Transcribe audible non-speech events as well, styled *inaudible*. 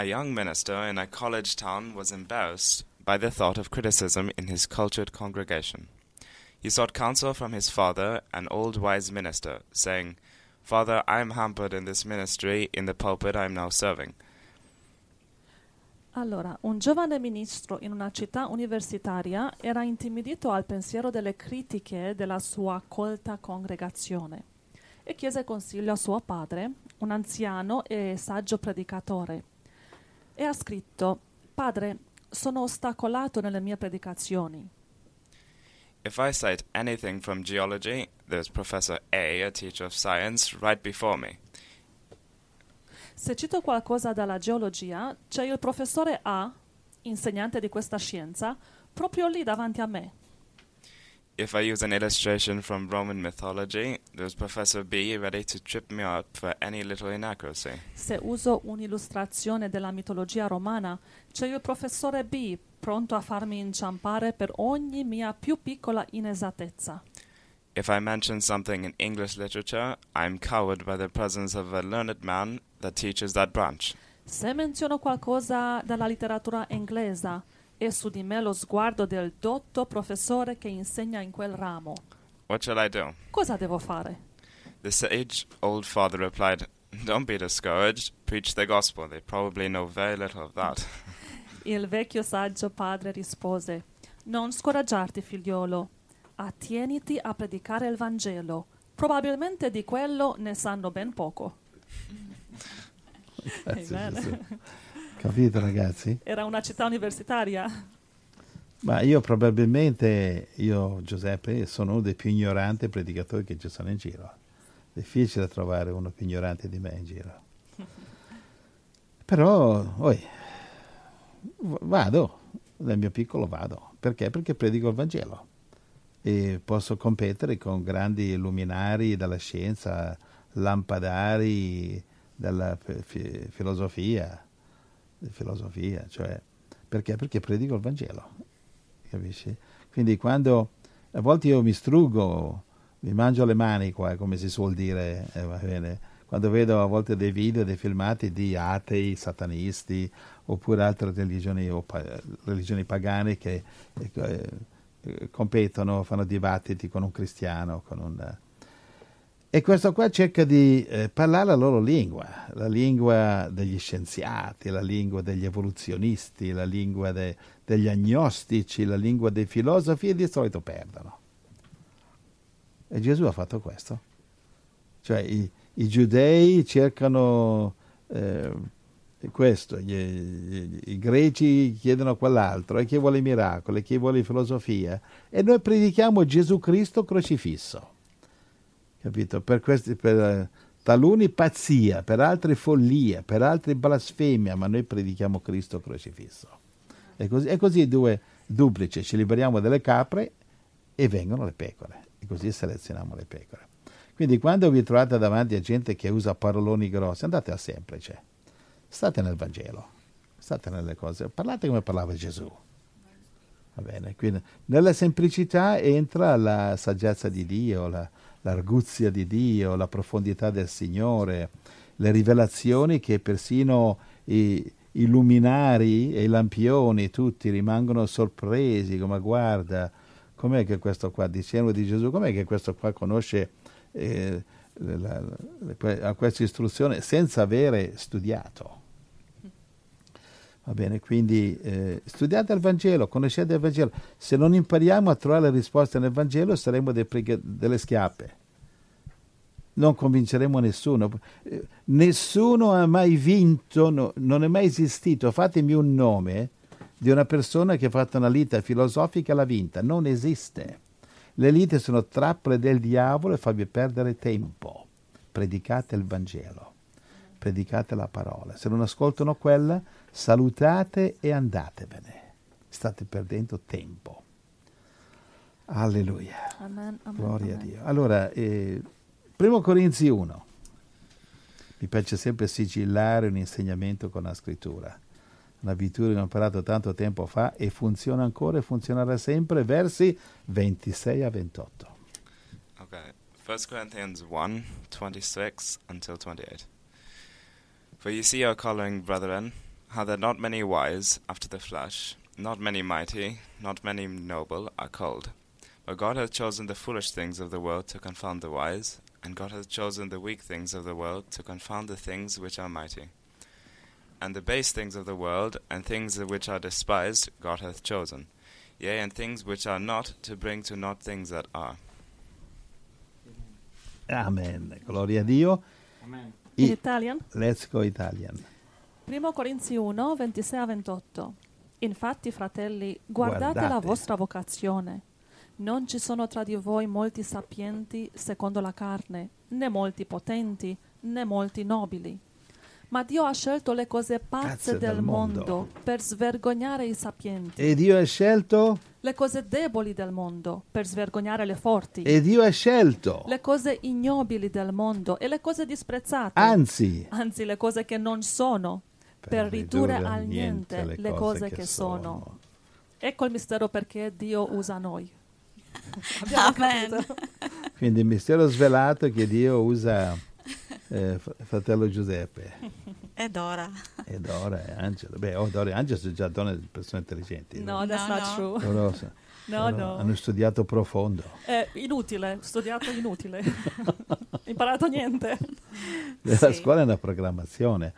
A young minister in a college town was embarrassed by the thought of criticism in his cultured congregation. He sought counsel from his father, an old wise minister, saying, Father, I am hampered in this ministry in the pulpit I am now serving. Allora, un giovane ministro in una città universitaria era intimidito al pensiero delle critiche della sua colta congregazione e chiese consiglio a suo padre, un anziano e saggio predicatore. E ha scritto, Padre, sono ostacolato nelle mie predicazioni. If I cite anything from geology, there's Professor A, a teacher of science, right before me. Se cito qualcosa dalla geologia, c'è il professore A, insegnante di questa scienza, proprio lì davanti a me. If I use an illustration from Roman mythology, there's Professor B ready to trip me up for any little inaccuracy. Se uso un'illustrazione della mitologia romana, c'è il professore B, pronto a farmi inciampare per ogni mia più piccola inesattezza. If I mention something in English literature, I am cowed by the presence of a learned man that teaches that branch. Se menziono qualcosa dalla letteratura inglese, è su di me lo sguardo del dotto professore che insegna in quel ramo. What shall I do? Cosa devo fare? The sage old father replied, Don't be discouraged. Preach the gospel. They probably know very little of that. *laughs* Il vecchio saggio padre rispose: Non scoraggiarti, figliolo. Attieniti a predicare il Vangelo. Probabilmente di quello ne sanno ben poco. Amen. *laughs* Capito ragazzi? Era una città universitaria. Ma io probabilmente, io Giuseppe, sono uno dei più ignoranti predicatori che ci sono in giro. Difficile trovare uno più ignorante di me in giro. *laughs* Però, oi, vado, nel mio piccolo vado. Perché? Perché predico il Vangelo. E posso competere con grandi luminari della scienza, lampadari della fi- fi- filosofia, di filosofia, cioè, perché? Perché predico il Vangelo capisci? Quindi quando a volte io mi struggo, mi mangio le mani qua, come si suol dire, eh, va bene? Quando vedo a volte dei video, dei filmati di atei, satanisti, oppure altre religioni, pa- religioni pagane che eh, eh, competono, fanno dibattiti con un cristiano, con un... E questo qua cerca di eh, parlare la loro lingua, la lingua degli scienziati, la lingua degli evoluzionisti, la lingua de- degli agnostici, la lingua dei filosofi e di solito perdono. E Gesù ha fatto questo. Cioè i, i giudei cercano eh, questo, gli- gli- i greci chiedono quell'altro, e chi vuole miracoli, chi vuole filosofia. E noi predichiamo Gesù Cristo crocifisso capito? Per, questi, per taluni pazzia, per altri follia, per altri blasfemia, ma noi predichiamo Cristo crocifisso. E così, e così due duplici, ci liberiamo delle capre e vengono le pecore, e così selezioniamo le pecore. Quindi quando vi trovate davanti a gente che usa paroloni grossi, andate al semplice, state nel Vangelo, state nelle cose, parlate come parlava Gesù. Va bene, quindi nella semplicità entra la saggezza di Dio, la, l'arguzia di Dio, la profondità del Signore, le rivelazioni che persino i, i luminari e i lampioni tutti rimangono sorpresi, come guarda, com'è che questo qua, dicendo di Gesù, com'è che questo qua conosce eh, la, la, a questa istruzione senza avere studiato? Va bene, quindi eh, studiate il Vangelo, conoscete il Vangelo. Se non impariamo a trovare le risposte nel Vangelo saremo preghe- delle schiappe. Non convinceremo nessuno. Eh, nessuno ha mai vinto, no- non è mai esistito. Fatemi un nome di una persona che ha fatto una lite filosofica e l'ha vinta. Non esiste. Le lite sono trappole del diavolo e farvi perdere tempo. Predicate il Vangelo, predicate la parola. Se non ascoltano quella, salutate e andatevene. State perdendo tempo. Alleluia. Amen, amen, Gloria amen. a Dio. Allora, eh, primo Corinzi 1. Mi piace sempre sigillare un insegnamento con la scrittura. Un'abitudine che ho imparato tanto tempo fa e funziona ancora e funzionerà sempre. Versi 26 a 28. Okay. 1 Corinthians 1 26 until 28. For you see our calling, brethren, how that not many wise after the flesh, not many mighty, not many noble are called. But God hath chosen the foolish things of the world to confound the wise, and God hath chosen the weak things of the world to confound the things which are mighty. And the base things of the world, and things which are despised, God hath chosen. Yea, and things which are not, to bring to naught things that are. Amen. Gloria a Dio. Amen. In Italian? Let's go Italian. 1 Corinzi 1, 26 a 28. Infatti, fratelli, guardate, la Guardate. vostra vocazione. Non ci sono tra di voi molti sapienti secondo la carne, né molti potenti, né molti nobili. Ma Dio ha scelto le cose pazze Pazze del, del mondo. mondo per svergognare i sapienti, E Dio ha scelto, le cose deboli del mondo per svergognare le forti, e Dio ha scelto, le cose ignobili del mondo e le cose disprezzate, anzi, anzi le cose che non sono, per, ridurre al niente le cose, che, sono. Ecco il mistero perché Dio usa noi. *laughs* Abbiamo Amen. capito? Quindi il mistero svelato è che Dio usa eh, fr- fratello Giuseppe E Dora. E Dora e Angelo. Beh, oh, Dora e Angelo sono già donne persone intelligenti. No, that's No, not no. true. Loro, No, loro no. hanno studiato profondo. È inutile, studiato inutile. *laughs* Imparato niente. La Sì. scuola è una programmazione.